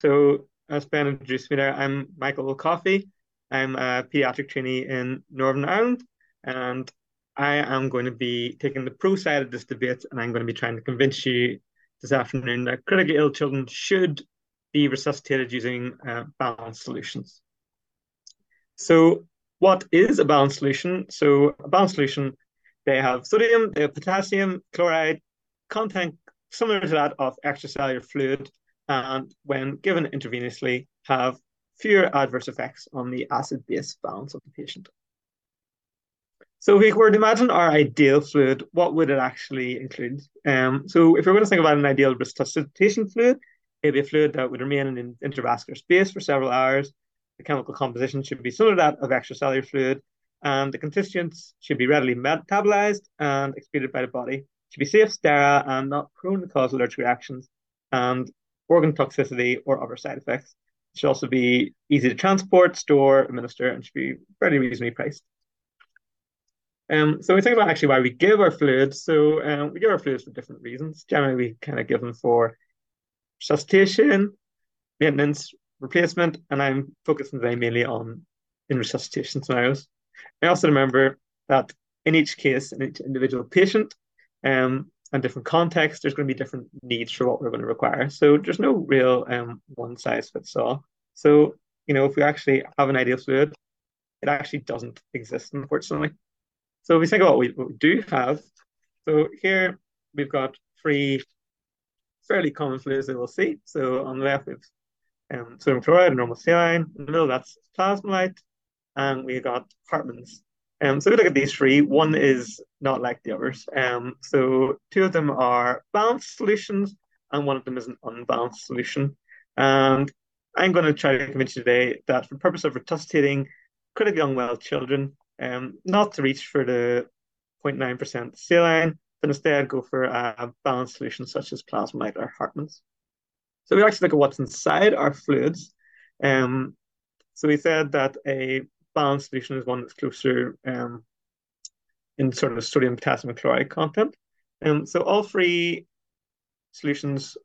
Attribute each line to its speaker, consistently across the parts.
Speaker 1: So as Ben introduced me there, I'm Michael Coffey. I'm a pediatric trainee in Northern Ireland, and I am going to be taking the pro side of this debate, and I'm going to be trying to convince you this afternoon that critically ill children should be resuscitated using uh, balanced solutions. So what is a balanced solution? So a balanced solution, they have sodium, they have potassium, chloride, content similar to that of extracellular fluid, and when given intravenously, have fewer adverse effects on the acid-base balance of the patient. So if we were to imagine our ideal fluid, what would it actually include? Um, so if we're going to think about an ideal resuscitation fluid, it'd be a fluid that would remain in intravascular space for several hours. The chemical composition should be similar to that of extracellular fluid, and the constituents should be readily metabolized and excreted by the body. It should be safe, sterile, and not prone to cause allergic reactions and organ toxicity or other side effects. It should also be easy to transport, store, administer, and should be fairly reasonably priced. Um, so we think about actually why we give our fluids. So um, we give our fluids for different reasons. Generally, we kind of give them for resuscitation, maintenance, replacement, and I'm focusing today mainly on in resuscitation scenarios. I also remember that in each case, in each individual patient, um, and different contexts, there's going to be different needs for what we're going to require. So there's no real um, one size fits all. So, you know, if we actually have an ideal fluid, it actually doesn't exist, unfortunately. So if we think about what we, what we do have, so here we've got three fairly common fluids that we'll see. So on the left, we've um, sodium chloride and normal saline. In the middle, that's Plasma-Lyte. And we got Hartmann's. Um, so we look at these three. One is not like the others. Um, so two of them are balanced solutions, and one of them is an unbalanced solution. And I'm going to try to convince you today that for the purpose of resuscitating critically unwell children, um, not to reach for the 0.9% saline, but instead go for a balanced solution such as Plasma-Lyte or Hartmann's. So we actually look at what's inside our fluids. Um, so we said that a balanced solution is one that's closer um, in sort of sodium, potassium, chloride content. Um, so all three solutions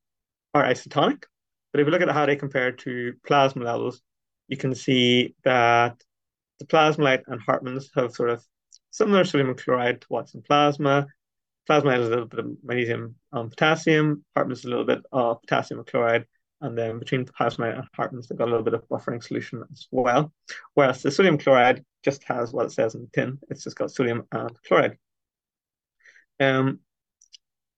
Speaker 1: are isotonic, but if we look at how they compare to plasma levels, you can see that the Plasma-Lyte and Hartmann's have sort of similar sodium chloride to what's in plasma. Plasma has a little bit of magnesium and potassium. Hartmann's a little bit of potassium chloride. And then between plasma and Hartmann's, they've got a little bit of buffering solution as well. Whereas the sodium chloride just has what it says in tin. It's just got sodium and chloride. Um,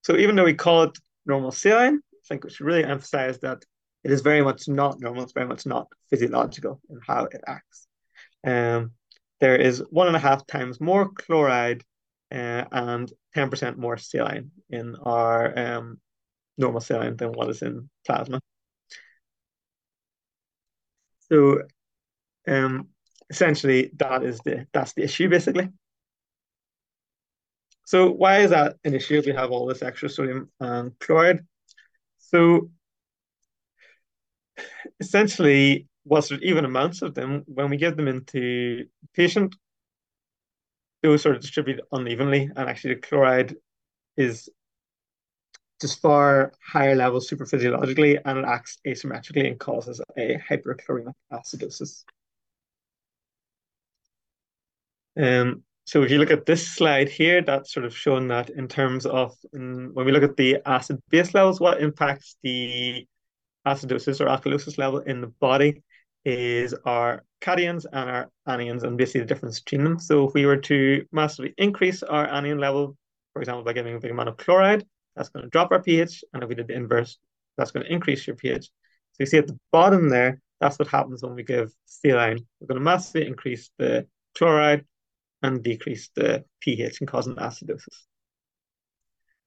Speaker 1: so even though we call it normal saline, I think we should really emphasize that it is very much not normal. It's very much not physiological in how it acts. Um, there is one and a half times more chloride uh, and 10% more saline in our um, normal saline than what is in plasma. So um, essentially that is the that's the issue basically. So why is that an issue we have all this extra sodium and chloride? So essentially whilst there's even amounts of them, when we give them into patient, those sort of distribute unevenly, and actually the chloride is just far higher levels superphysiologically, and it acts asymmetrically and causes a hyperchloremic acidosis. Um, so if you look at this slide here, that's sort of showing that in terms of in, when we look at the acid base levels, what impacts the acidosis or alkalosis level in the body is our cations and our anions and basically the difference between them. So if we were to massively increase our anion level, for example, by giving a big amount of chloride, that's going to drop our pH. And if we did the inverse, that's going to increase your pH. So you see at the bottom there, that's what happens when we give saline. We're going to massively increase the chloride and decrease the pH and cause an acidosis.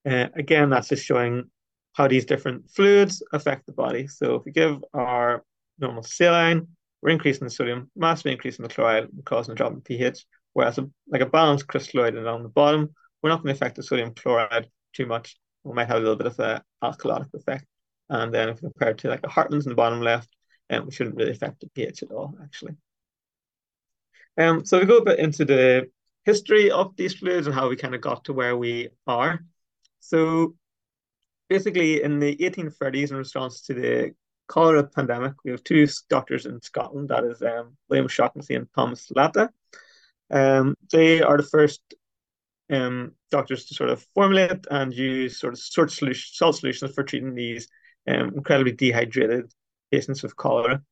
Speaker 1: Uh, again, that's just showing how these different fluids affect the body. So if we give our normal saline, we're increasing the sodium, massively increasing the chloride, causing a drop in pH. Whereas a, like a balanced crystalloid along the bottom, we're not going to affect the sodium chloride too much. We might have a little bit of an alkalotic effect. And then if compared to like a Hartmann's in the bottom left, um, we shouldn't really affect the pH at all, actually. Um, so we go a bit into the history of these fluids and how we kind of got to where we are. So basically in the 1830s, in response to the cholera pandemic, we have two doctors in Scotland, that is um, William Shaughnessy and Thomas Latta. Um, they are the first um, doctors to sort of formulate and use sort of sort solution, salt solutions for treating these um, incredibly dehydrated patients with cholera.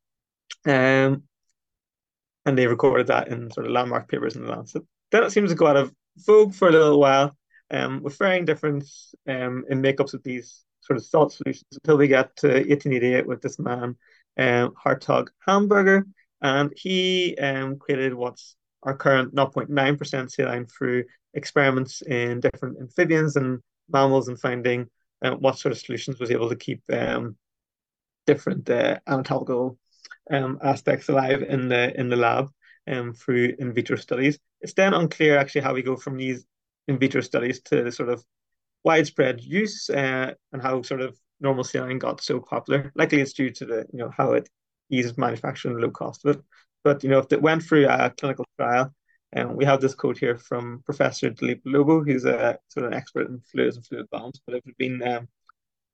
Speaker 1: Um, and they recorded that in sort of landmark papers in the Lancet. Then it seems to go out of vogue for a little while, um, with varying difference um, in makeups of these sort of salt solutions until we get to 1888 with this man, um, Hartog Hamburger, and he um, created what's our current 0.9% saline through experiments in different amphibians and mammals and finding uh, what sort of solutions was able to keep um, different uh, anatomical um, aspects alive in the in the lab um, through in vitro studies. It's then unclear actually how we go from these in vitro studies to the sort of widespread use uh, and how sort of normal saline got so popular. Likely it's due to the you know how it eases manufacturing and low cost of it. But you know if it went through a clinical trial, and we have this quote here from Professor Dilip Lobo, who's a sort of an expert in fluids and fluid balance. But if it had been um,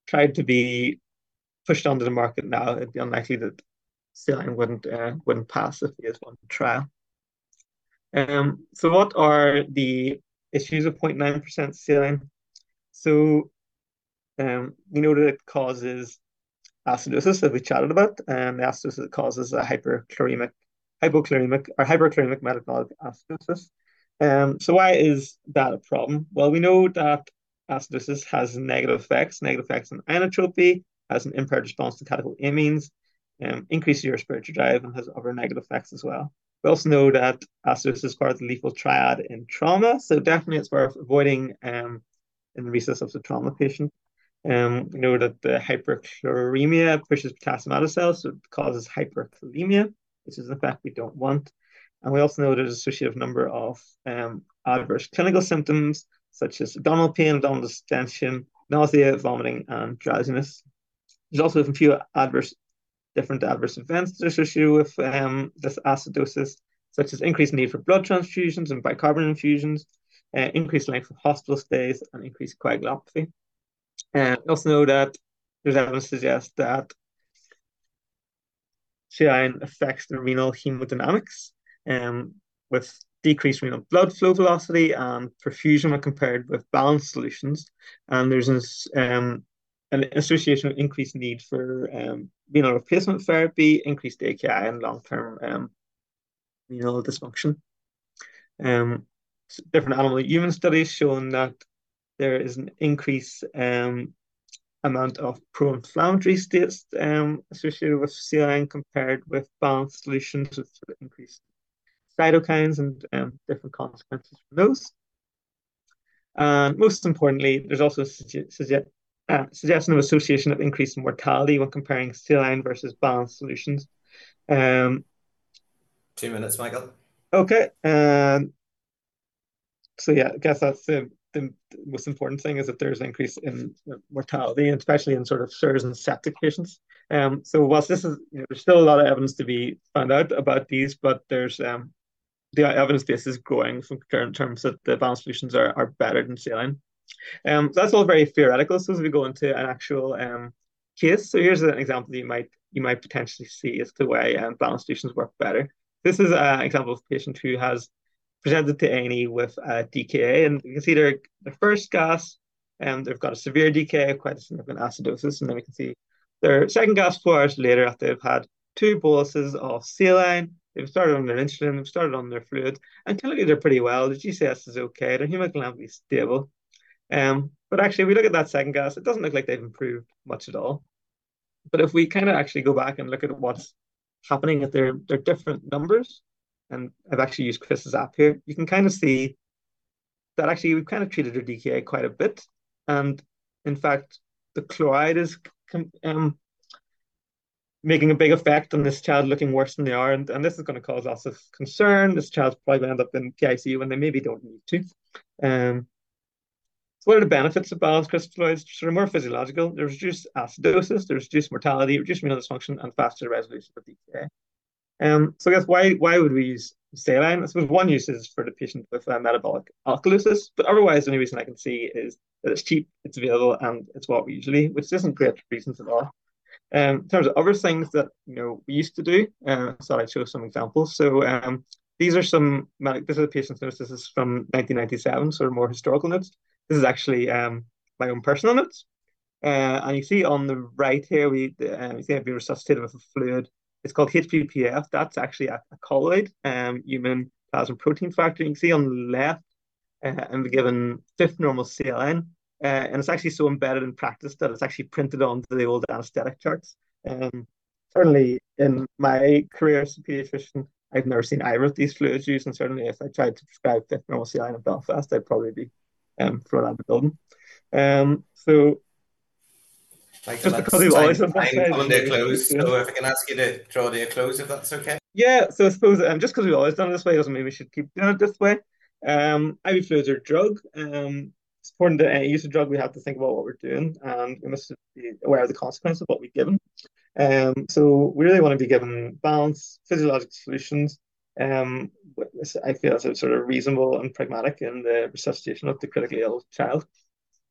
Speaker 1: tried to be pushed onto the market now, it'd be unlikely that saline wouldn't uh, wouldn't pass if is one trial. Um, so what are the issues of 0.9% saline? So um, we know that it causes acidosis that we chatted about, and the acidosis causes a hyperchloremic, hypochloremic or hyperchloremic metabolic acidosis. Um, so why is that a problem? Well, we know that acidosis has negative effects, negative effects on inotropy, has an impaired response to catecholamines, um, increases your respiratory drive and has other negative effects as well. We also know that acidosis is part of the lethal triad in trauma, so definitely it's worth avoiding um, in the resus of the trauma patient. Um, we know that the hyperchloremia pushes potassium out of cells, so it causes hyperkalemia, which is an effect we don't want. And we also know there's associated number of um, adverse clinical symptoms, such as abdominal pain, abdominal distension, nausea, vomiting, and drowsiness. There's also a few adverse different adverse events that are associated with um, this acidosis, such as increased need for blood transfusions and bicarbonate infusions, uh, increased length of hospital stays, and increased coagulopathy. And uh, also know that there's evidence to suggest that saline affects the renal hemodynamics um, with decreased renal blood flow velocity and perfusion when compared with balanced solutions. And there's this um, an association with increased need for um, renal replacement therapy, increased AKI, and long-term um, renal dysfunction. Um, different animal human studies showing that there is an increase um, amount of pro-inflammatory states um, associated with saline compared with balanced solutions with sort of increased cytokines and um, different consequences from those. And most importantly, there's also suggest uh, suggestion of association of increased mortality when comparing saline versus balanced solutions. Um,
Speaker 2: Two minutes, Michael.
Speaker 1: Okay. Um, so yeah, I guess that's the, the most important thing is that there's an increase in mortality, and especially in sort of SIRS and septic patients. Um, so whilst this is, you know, there's still a lot of evidence to be found out about these, but there's um, the evidence base is growing from current terms that the balanced solutions are, are better than saline. Um, so that's all very theoretical. So as we go into an actual um, case, so here's an example you might you might potentially see as to why um, balanced solutions work better. This is an example of a patient who has presented to A&E with a DKA, and you can see their their first gas, and um, they've got a severe DKA, quite a significant acidosis, and then we can see their second gas four hours later after they've had two boluses of saline. They've started on their insulin, they've started on their fluid, and clinically they're pretty well. The GCS is okay, their hemoglobin is stable. Um, but actually, if we look at that second gas, it doesn't look like they've improved much at all. But if we kind of actually go back and look at what's happening at their, their different numbers, and I've actually used Chris's app here, you can kind of see that actually we've kind of treated their DKA quite a bit. And in fact, the chloride is um, making a big effect on this child looking worse than they are. And, and this is going to cause lots of concern. This child's probably going to end up in PICU when they maybe don't need to. Um, so what are the benefits of balanced crystalloids? Sort of more physiological. There's reduced acidosis, there's reduced mortality, reduced renal dysfunction, and faster resolution of DKA. Um, so I guess why why would we use saline? I suppose one use is for the patient with uh, metabolic alkalosis, but otherwise the only reason I can see is that it's cheap, it's available, and it's what we usually, which isn't great reasons at all. Um, in terms of other things that you know we used to do, uh, I thought I'd show some examples. So um, these are some. This is a patient's notes. This is from 1997, sort of more historical notes. This is actually um, my own personal notes. Uh, and you see on the right here, we uh, you see I've been resuscitated with a fluid. It's called HPPF. That's actually a, a colloid, um, human plasma protein factor. You can see on the left, uh, I'm given fifth normal saline, uh, and it's actually so embedded in practice that it's actually printed onto the old anesthetic charts. Um, certainly in my career as a pediatrician, I've never seen either of these fluids used, and certainly if I tried to prescribe fifth normal saline in Belfast, I'd probably be um, thrown out of the building. Um, so
Speaker 2: like just because we've always that. Coming to so if I can ask you to draw a close, if that's okay.
Speaker 1: Yeah, so I suppose um, just because we've always done it this way doesn't mean we should keep doing it this way. Um, IV fluids are drug. Um, it's important to uh, use of drug. We have to think about what we're doing, and we must be aware of the consequences of what we've given. Um, so we really want to be given balanced physiological solutions. Um, I feel as a sort of reasonable and pragmatic in the resuscitation of the critically ill child.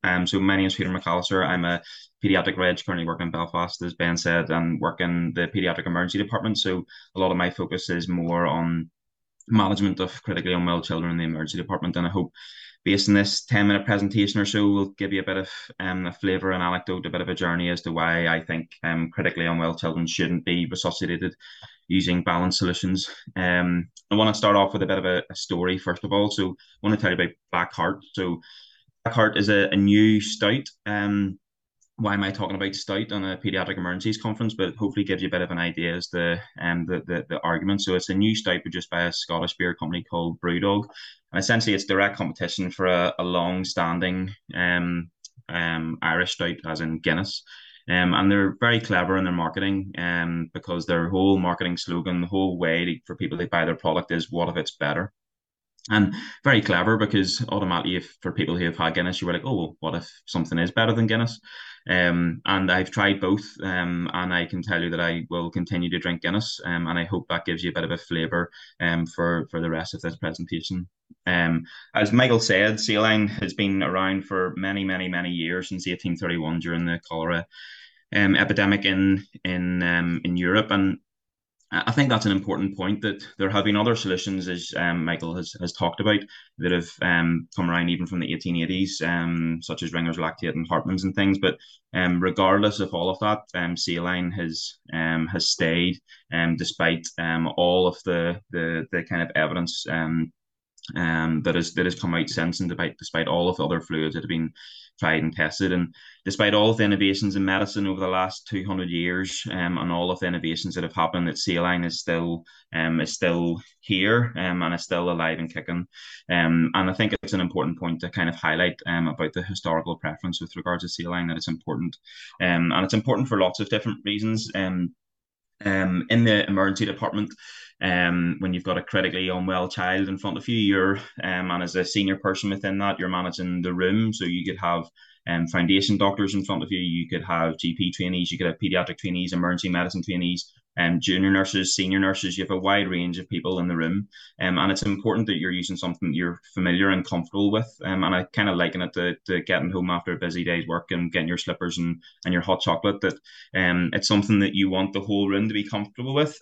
Speaker 3: Um, so my name is Peter McAlister. I'm a pediatric reg currently working in Belfast, as Ben said, and work in the pediatric emergency department. So a lot of my focus is more on management of critically unwell children in the emergency department. And I hope based on this 10 minute presentation or so, we'll give you a bit of um, a flavour and anecdote, a bit of a journey as to why I think um, critically unwell children shouldn't be resuscitated using balanced solutions. Um, I want to start off with a bit of a, a story, first of all. So I want to tell you about Black Heart. So Black Heart is a, a new stout. Um, why am I talking about stout on a pediatric emergencies conference? But hopefully gives you a bit of an idea as the um the, the, the argument. So it's a new stout produced by a Scottish beer company called Brewdog, and essentially it's direct competition for a, a long-standing um um Irish stout, as in Guinness. Um, and they're very clever in their marketing um, because their whole marketing slogan, the whole way for people to buy their product is what if it's better? And very clever because automatically if for people who have had guinness you were like oh well, what if something is better than guinness um, and I've tried both, um, and I can tell you that I will continue to drink Guinness, um, and I hope that gives you a bit of a flavour um, for for the rest of this presentation. Um, as Michael said, saline has been around for many, many, many years since 1831 during the cholera um, epidemic in in um, in Europe, and I think that's an important point that there have been other solutions, as um, Michael has, has talked about, that have um, come around even from the 1880s, um, such as Ringer's lactate and Hartmann's and things. But um, regardless of all of that, um, saline has um, has stayed, um, despite all of the, the the kind of evidence um, that has that has come out since, and despite despite all of the other fluids that have been tried and tested, and despite all of the innovations in medicine over the last two hundred years, um, and all of the innovations that have happened, that saline is still um is still here, um, and is still alive and kicking, um, and I think it's an important point to kind of highlight um about the historical preference with regards to saline that it's important, um, and it's important for lots of different reasons, um um, in the emergency department, um, when you've got a critically unwell child in front of you, you're um, and as a senior person within that, you're managing the room. So you could have um, foundation doctors in front of you, you could have GP trainees, you could have pediatric trainees, emergency medicine trainees, um, junior nurses, senior nurses, you have a wide range of people in the room. Um, and it's important that you're using something you're familiar and comfortable with. Um, and I kind of liken it to, to getting home after a busy day's work and getting your slippers and, and your hot chocolate, that um, it's something that you want the whole room to be comfortable with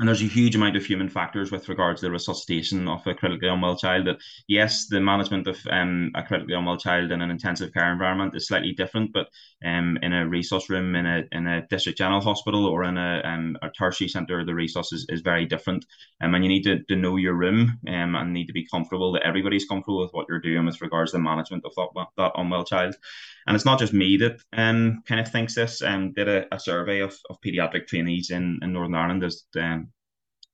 Speaker 3: and there's a huge amount of human factors with regards to the resuscitation of a critically unwell child. That yes, the management of um, a critically unwell child in an intensive care environment is slightly different, but um, in a resus room in a in a district general hospital or in a um, a tertiary centre, the resource is, is very different. Um, and you need to, to know your room um, and need to be comfortable that everybody's comfortable with what you're doing with regards to the management of that, that unwell child. And it's not just me that um, kind of thinks this. Um, did a, a survey of, of pediatric trainees in, in Northern Ireland as um,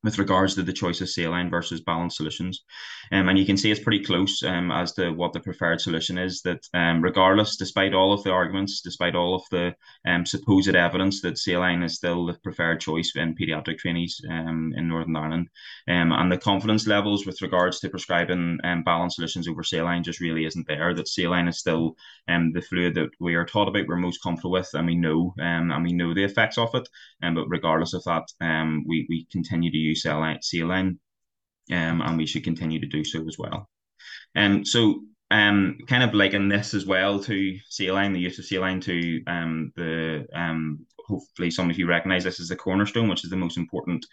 Speaker 3: with regards to the choice of saline versus balanced solutions. Um, and you can see it's pretty close um, as to what the preferred solution is. That um, regardless, despite all of the arguments, despite all of the um, supposed evidence that saline is still the preferred choice in paediatric trainees um, in Northern Ireland, um, and the confidence levels with regards to prescribing balanced solutions over saline just really isn't there. That saline is still the fluid that we are taught about, we're most comfortable with, and we know, and we know the effects of it. Um, but regardless of that, we we continue to use saline, saline um, and we should continue to do so as well. Um, so um, kind of like in this as well to saline, the use of saline to um, the um, hopefully some of you recognize this as the cornerstone, which is the most important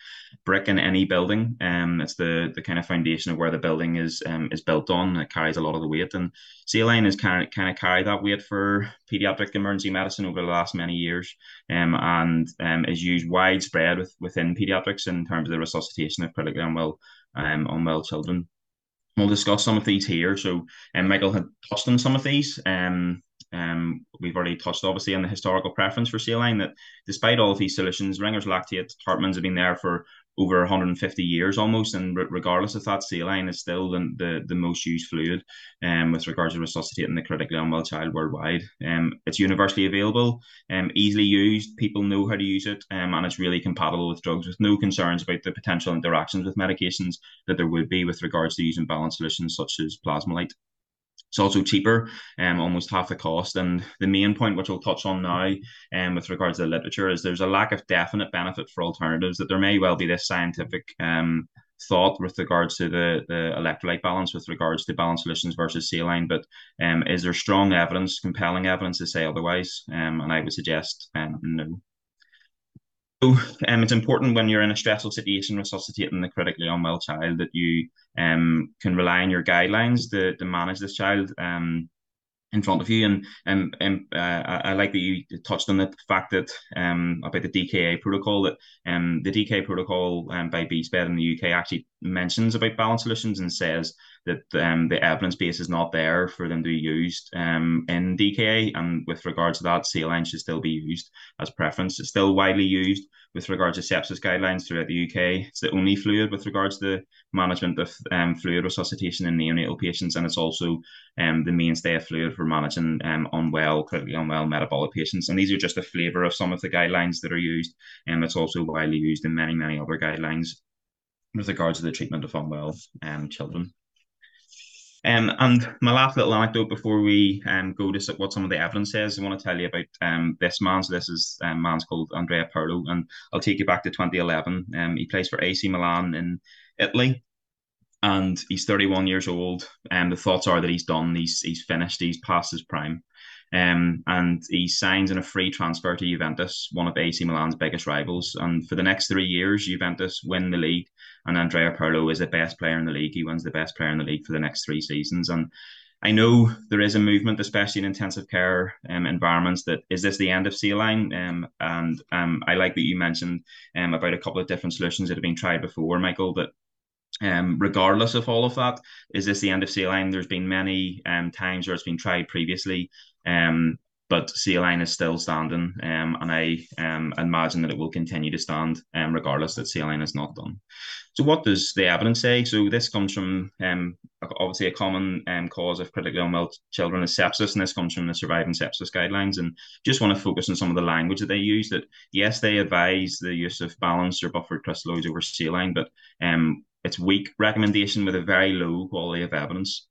Speaker 3: brick in any building. Um, it's the the kind of foundation of where the building is um, is built on. It carries a lot of the weight, and saline is kind of kind of carried that weight for pediatric emergency medicine over the last many years, um, and um, is used widespread with, within pediatrics in terms of the resuscitation of critically unwell um, unwell children. We'll discuss some of these here. So, um, Michael had touched on some of these. Um, um, we've already touched obviously on the historical preference for saline that despite all of these solutions, Ringer's lactate, Hartmann's have been there for over 150 years almost, and re- regardless of that, saline is still the, the, the most used fluid um, with regards to resuscitating the critically unwell child worldwide. Um, it's universally available, um, easily used, people know how to use it, um, and it's really compatible with drugs with no concerns about the potential interactions with medications that there would be with regards to using balanced solutions such as Plasma-Lyte. It's also cheaper, um, almost half the cost. And the main point, which we'll touch on now, um, with regards to the literature, is there's a lack of definite benefit for alternatives. That there may well be this scientific um thought with regards to the the electrolyte balance, with regards to balanced solutions versus saline. But um, is there strong evidence, compelling evidence to say otherwise? Um, and I would suggest um, no. So um, it's important when you're in a stressful situation resuscitating the critically unwell child that you um, can rely on your guidelines to, to manage this child um, in front of you. And and, and uh, I like that you touched on the fact that um, about the DKA protocol that um, the DKA protocol um, by BSPED in the UK actually mentions about balance solutions and says that um, the evidence base is not there for them to be used um, in DKA. And with regards to that, saline should still be used as preference. It's still widely used with regards to sepsis guidelines throughout the UK. It's the only fluid with regards to the management of um, fluid resuscitation in neonatal patients, and it's also um, the mainstay of fluid for managing um, unwell, critically unwell metabolic patients. And these are just a flavour of some of the guidelines that are used, and it's also widely used in many, many other guidelines with regards to the treatment of unwell um, children. Um, and my last little anecdote before we um, go to what some of the evidence says, I want to tell you about um, this man. So this is um, man's called Andrea Pirlo, and I'll take you back to 2011. Um, he plays for AC Milan in Italy, and he's 31 years old. And the thoughts are that he's done, he's he's finished, he's past his prime. Um, and he signs in a free transfer to Juventus, one of AC Milan's biggest rivals. And for the next three years, Juventus win the league, and Andrea Pirlo is the best player in the league. He wins the best player in the league for the next three seasons. And I know there is a movement, especially in intensive care um, environments, that is this the end of saline? Um, and um, I like that you mentioned um, about a couple of different solutions that have been tried before, Michael. But um, regardless of all of that, is this the end of saline? There's been many um, times where it's been tried previously, um, but saline is still standing, um, and I um, imagine that it will continue to stand, um, regardless that saline is not done. So, what does the evidence say? So, this comes from um, obviously a common um, cause of critically ill children is sepsis, and this comes from the surviving sepsis guidelines. And just want to focus on some of the language that they use. That yes, they advise the use of balanced or buffered crystalloids over saline, but um, it's weak recommendation with a very low quality of evidence.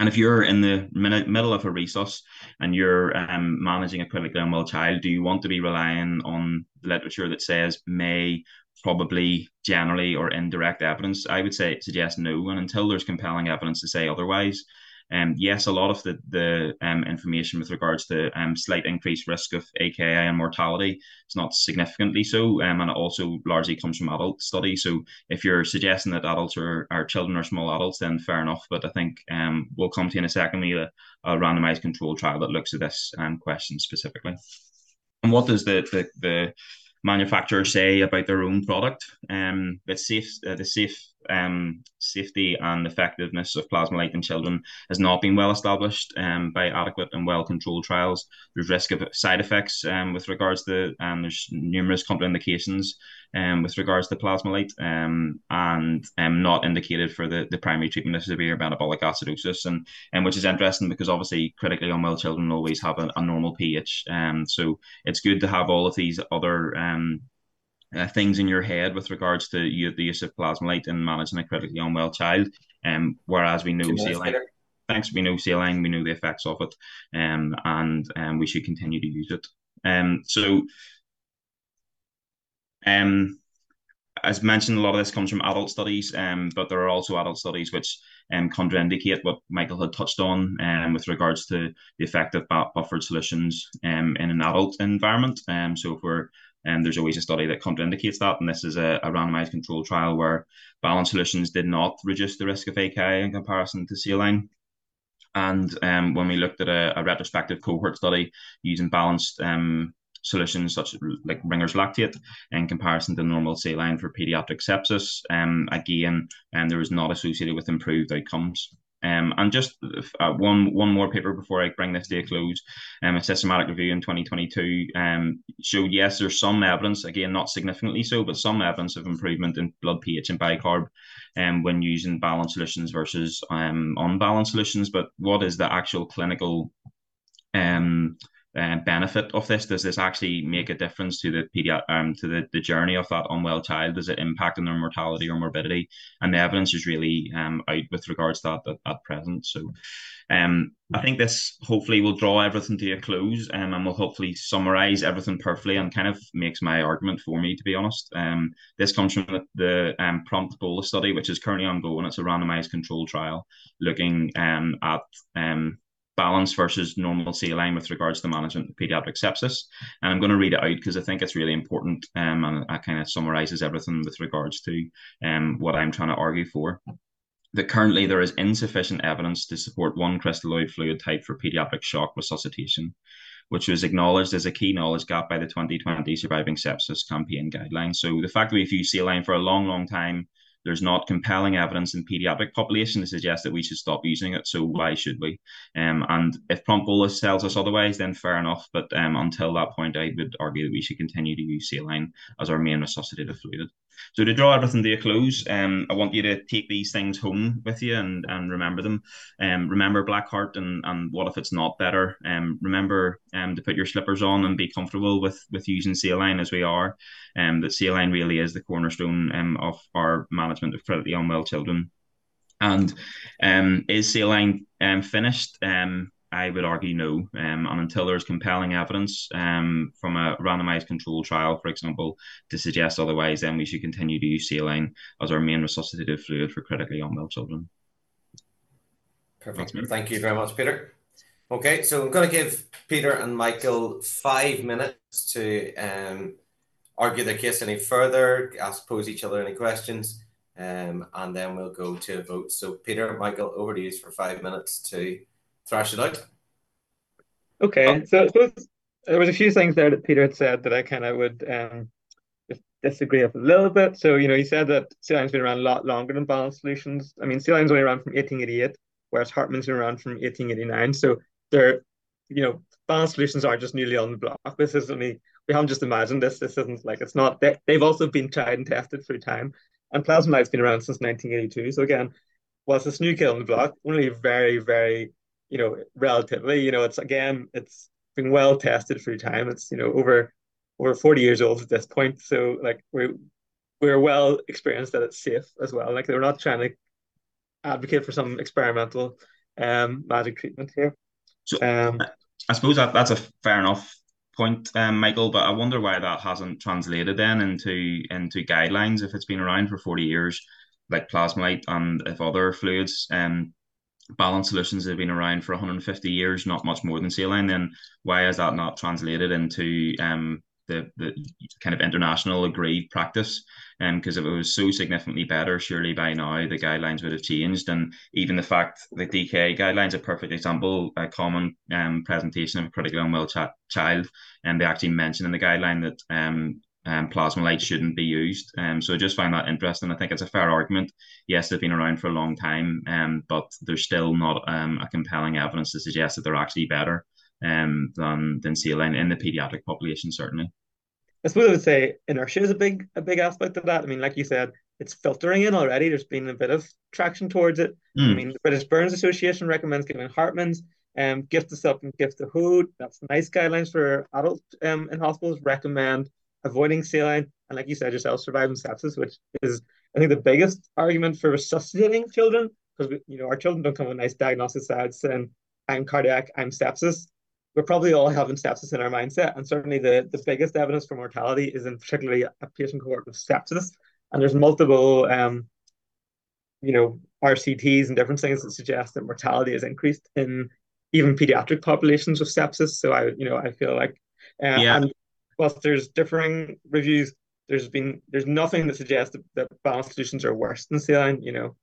Speaker 3: And if you're in the middle of a resus and you're um, managing a critically unwell child, do you want to be relying on literature that says may, probably, generally, or indirect evidence? I would say suggest no. And until there's compelling evidence to say otherwise, um, yes, a lot of the the um, information with regards to um, slight increased risk of AKI and mortality is not significantly so, um, and it also largely comes from adult studies. So if you're suggesting that adults are, are children or small adults, then fair enough. But I think um, we'll come to in a second a, a randomized control trial that looks at this um, question specifically. And what does the the, the manufacturers say about their own product? Um, safe. Uh, the safe um, safety and effectiveness of Plasma-Lyte in children has not been well established um, by adequate and well controlled trials. There's risk of side effects um, with regards to, um, there's numerous contraindications um, with regards to Plasma-Lyte um, and um, not indicated for the, the primary treatment of severe metabolic acidosis. And, and which is interesting because obviously critically unwell children always have a, a normal pH. Um, so it's good to have all of these other um, uh, things in your head with regards to you, the use of Plasma-Lyte in managing a critically unwell child. Um, whereas we know saline, thanks, we know saline, we know the effects of it, um, and um, we should continue to use it. Um, so, um, as mentioned, a lot of this comes from adult studies, um, but there are also adult studies which um, contraindicate what Michael had touched on um, with regards to the effect of buffered solutions um, in an adult environment. Um, so if we're and there's always a study that contraindicates that, and this is a, a randomized control trial where balanced solutions did not reduce the risk of AKI in comparison to saline. And um, when we looked at a, a retrospective cohort study using balanced um, solutions such as like Ringer's lactate in comparison to normal saline for pediatric sepsis. Um, again, and um, there was not associated with improved outcomes. Um, and just uh, one one more paper before I bring this to a close. Um, a systematic review in 2022 um, showed yes, there's some evidence, again not significantly so, but some evidence of improvement in blood pH and bicarb, um, when using balanced solutions versus um, unbalanced solutions. But what is the actual clinical um um, benefit of this? Does this actually make a difference to the pediatric um, to the, the journey of that unwell child? Does it impact on their mortality or morbidity? And the evidence is really um, out with regards to that at, at present. So um, I think this hopefully will draw everything to a close um, and will hopefully summarize everything perfectly and kind of makes my argument for me, to be honest. Um, this comes from the, the um, prompt bolus study, which is currently ongoing. It's a randomized control trial looking um, at um, balance versus normal saline with regards to the management of pediatric sepsis. And I'm going to read it out because I think it's really important um, and it kind of summarizes everything with regards to um, what I'm trying to argue for. That currently there is insufficient evidence to support one crystalloid fluid type for pediatric shock resuscitation, which was acknowledged as a key knowledge gap by the 2020 Surviving Sepsis Campaign guidelines. So the fact that we've used saline for a long, long time there's not compelling evidence in pediatric population to suggest that we should stop using it. So why should we? Um, and if prompt bolus tells us otherwise, then fair enough. But um, until that point, I would argue that we should continue to use saline as our main resuscitative fluid. So to draw everything to a close, um, I want you to take these things home with you and, and remember them. Um, remember Blackheart and, and what if it's not better? Um, remember um, to put your slippers on and be comfortable with with using saline as we are. Um, that saline really is the cornerstone um, of our management of critically unwell children. And um, is saline um, finished? Um, I would argue no. Um, and until there's compelling evidence um, from a randomized control trial, for example, to suggest otherwise, then we should continue to use saline as our main resuscitative fluid for critically unwell children.
Speaker 2: Perfect. Thank you very much, Peter. Okay, so I'm going to give Peter and Michael five minutes to um, argue their case any further, ask, pose each other any questions, um, and then we'll go to a vote. So, Peter, Michael, over to you for five minutes to thrash it out.
Speaker 1: Okay, oh. so, so there was a few things there that Peter had said that I kind of would um, disagree with a little bit. So, you know, he said that Saline's been around a lot longer than balanced solutions. I mean, Saline's only around from 1888, whereas Hartmann's been around from 1889. So they're, you know, balanced solutions are just newly on the block. This is only, we haven't just imagined this. This isn't like, it's not, they, they've also been tried and tested through time. And Plasma-Lyte's been around since 1982. So again, whilst it's new kid on the block, only very, very you know, relatively, you know, it's again, it's been well tested through time. It's, you know, over over 40 years old at this point. So like we're we're well experienced that it's safe as well. Like they're not trying to advocate for some experimental um magic treatment here.
Speaker 3: So um I suppose that that's a fair enough point, um, Michael, but I wonder why that hasn't translated then into into guidelines if it's been around for 40 years, like Plasma-Lyte and if other fluids um balance solutions have been around for 150 years, not much more than saline, then why is that not translated into um, the, the kind of international agreed practice? And because um, if it was so significantly better, surely by now the guidelines would have changed. And even the fact the DKA guidelines, a perfect example, a common um, presentation of a critically unwell ch- child, and they actually mention in the guideline that um, um, Plasma-Lyte shouldn't be used. Um, so I just find that interesting. I think it's a fair argument. Yes, they've been around for a long time, um, but there's still not um, a compelling evidence to suggest that they're actually better um, than than saline in the pediatric population, certainly.
Speaker 1: I suppose I would say inertia is a big a big aspect of that. I mean, like you said, it's filtering in already. There's been a bit of traction towards it. Mm. I hmm. mean, the British Burns Association recommends giving Hartmann's um, GIFTASUP and gift to hold. That's NICE guidelines for adults um, in hospitals. Recommend avoiding saline, and like you said yourself, surviving sepsis, which is I think the biggest argument for resuscitating children because you know our children don't come with nice diagnosis side saying I'm cardiac, I'm sepsis. We're probably all having sepsis in our mindset, and certainly the the biggest evidence for mortality is in particularly a patient cohort with sepsis. and there's multiple um, you know, RCTs and different things that suggest that mortality is increased in even pediatric populations with sepsis. So I, you know, I feel like, uh, yeah. and whilst there's differing reviews, there's been there's nothing that suggests that, that solutions are worse than saline. You know,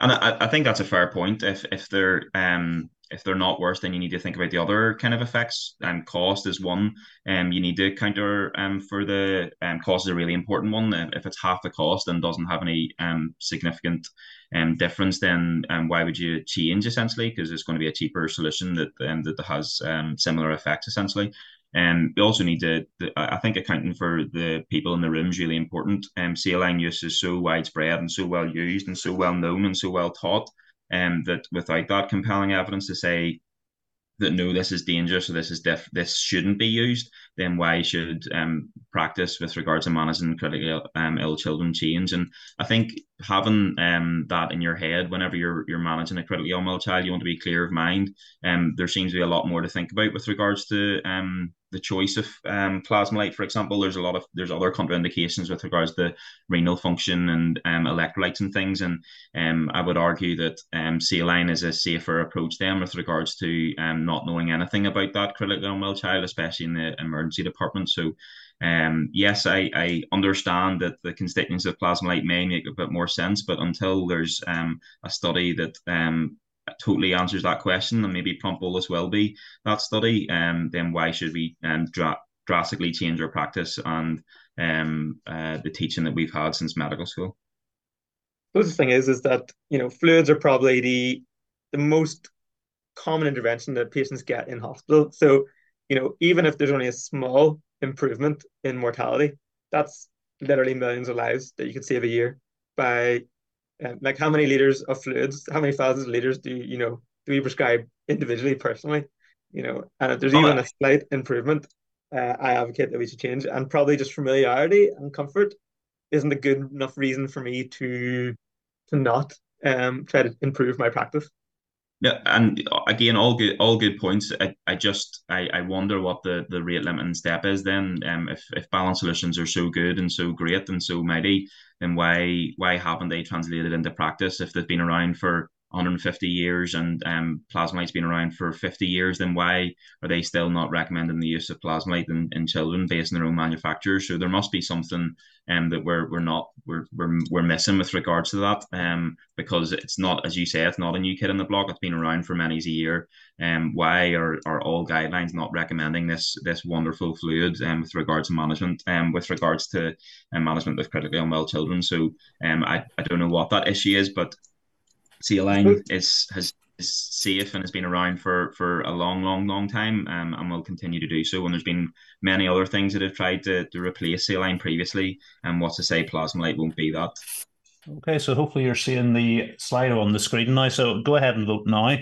Speaker 3: and I, I think that's a fair point. If if they're um if they're not worse, then you need to think about the other kind of effects. And um, cost is one. Um, you need to counter um for the um cost is a really important one. If it's half the cost and doesn't have any um significant um difference, then um why would you change essentially? Because it's going to be a cheaper solution that um, that has um similar effects essentially. And um, we also need to, I think, accounting for the people in the room is really important. Um, saline use is so widespread and so well used and so well known and so well taught, um, that without that compelling evidence to say that no, this is dangerous or this is diff- this shouldn't be used, then why should um, practice with regards to managing critically um, ill children change? And I think having um, that in your head whenever you're you're managing a critically ill child, you want to be clear of mind. Um, there seems to be a lot more to think about with regards to um the choice of um, Plasma-Lyte, for example, there's a lot of there's other contraindications with regards to renal function and um, electrolytes and things, and um, I would argue that um, saline is a safer approach then with regards to um, not knowing anything about that critically unwell child, especially in the emergency department. So, um, yes, I, I understand that the constituents of Plasma-Lyte may make a bit more sense, but until there's um, a study that um, totally answers that question, and maybe prompt bolus will be that study, um, then why should we um, dra- drastically change our practice and um, uh, the teaching that we've had since medical school?
Speaker 1: The thing is, is that you know fluids are probably the the most common intervention that patients get in hospital. So you know even if there's only a small improvement in mortality, that's literally millions of lives that you could save a year by um, like how many liters of fluids, how many thousands of liters do you, you know do we prescribe individually personally? You know, and if there's oh, even a slight improvement, uh, I advocate that we should change. And probably just familiarity and comfort isn't a good enough reason for me to to not um try to improve my practice.
Speaker 3: Yeah, and again, all good, all good points. I, I just, I, I wonder what the, the rate limiting step is then. Um, if if balance solutions are so good and so great and so mighty, then why why haven't they translated into practice if they've been around for 150 years and um, Plasma-Lyte's been around for 50 years, then why are they still not recommending the use of Plasma-Lyte in, in children based on their own manufacturers? So there must be something um, that we're we're not we're, we're we're missing with regards to that um, because it's not as you say it's not a new kid in the block. It's been around for many a year. Um, why are, are all guidelines not recommending this this wonderful fluid um, with regards to management um, with regards to um, management with critically unwell children? So um, I, I don't know what that issue is but saline is has is safe and has been around for for a long, long, long time, um, and will continue to do so. And there's been many other things that have tried to, to replace saline previously, and what's to say Plasma-Lyte won't be that.
Speaker 4: Okay, so hopefully you're seeing the slide on the screen now. So go ahead and vote now.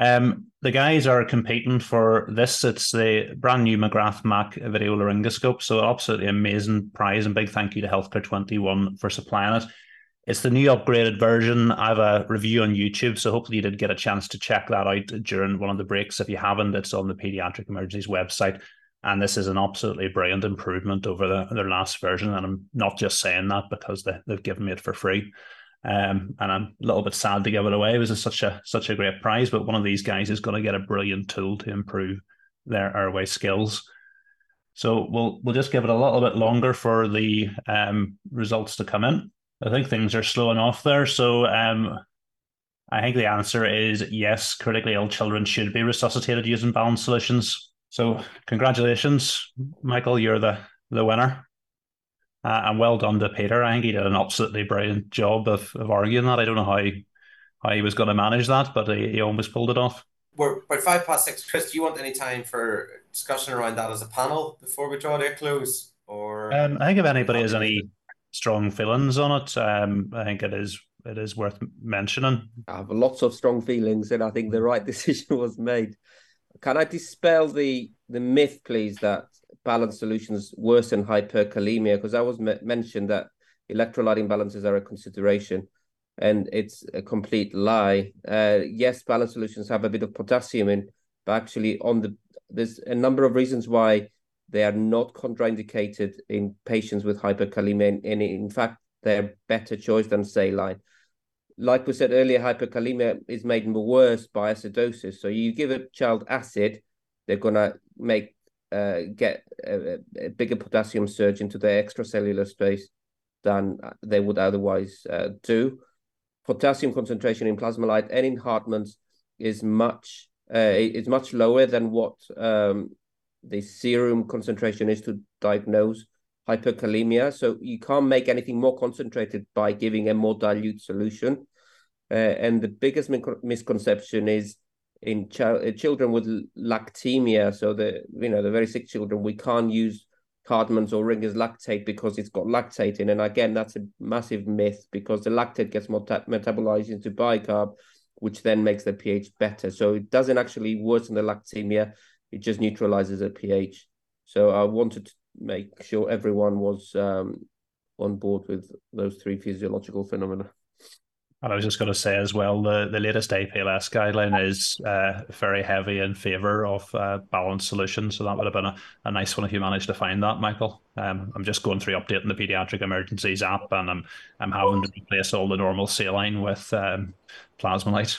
Speaker 4: Um, the guys are competing for this. It's the brand new McGrath Mac video laryngoscope. So absolutely amazing prize and big thank you to Healthcare 21 for supplying it. It's the new upgraded version. I have a review on YouTube, so hopefully you did get a chance to check that out during one of the breaks. If you haven't, it's on the Pediatric Emergencies website. And this is an absolutely brilliant improvement over the, their last version. And I'm not just saying that because they, they've given me it for free. Um, and I'm a little bit sad to give it away. It was such a such a great prize, but one of these guys is going to get a brilliant tool to improve their airway skills. So we'll we'll just give it a little bit longer for the um, results to come in. I think things are slowing off there. So um, I think the answer is yes, critically ill children should be resuscitated using balanced solutions. So congratulations, Michael, you're the, the winner. Uh, and well done to Peter. I think he did an absolutely brilliant job of, of arguing that. I don't know how he, how he was going to manage that, but he, he almost pulled it off.
Speaker 2: We're about five past six. Chris, do you want any time for discussion around that as a panel before we draw to a close? Or
Speaker 4: um, I think if anybody has any strong feelings on it. Um, I think it is it is worth mentioning.
Speaker 5: I have lots of strong feelings, and I think the right decision was made. Can I dispel the the myth, please, that balanced solutions worsen hyperkalemia? Because I was me- mentioned that electrolyte imbalances are a consideration, and it's a complete lie. Uh, yes, balanced solutions have a bit of potassium in, but actually, on the there's a number of reasons why they are not contraindicated in patients with hyperkalemia. And in fact, they're better choice than saline. Like we said earlier, hyperkalemia is made worse by acidosis. So you give a child acid, they're gonna make uh, get a, a, bigger potassium surge into their extracellular space than they would otherwise uh, do. Potassium concentration in Plasma-Lyte and in Hartmann's is much uh, is much lower than what um, the serum concentration is to diagnose hyperkalemia. So you can't make anything more concentrated by giving a more dilute solution. Uh, and the biggest misconception is in ch- uh, children with lactemia. So the you know the very sick children, we can't use Hartmann's or Ringer's lactate because it's got lactate in. And again, that's a massive myth because the lactate gets meta- metabolized into bicarb, which then makes the pH better. So it doesn't actually worsen the lactemia; it just neutralizes the pH. So I wanted to make sure everyone was um, on board with those three physiological phenomena.
Speaker 4: And I was just going to say as well, the, the latest APLS guideline is uh, very heavy in favour of uh, balanced solutions. So that would have been a, a nice one if you managed to find that, Michael. Um, I'm just going through updating the Pediatric Emergencies app and I'm I'm having to replace all the normal saline with um, Plasma-Lyte.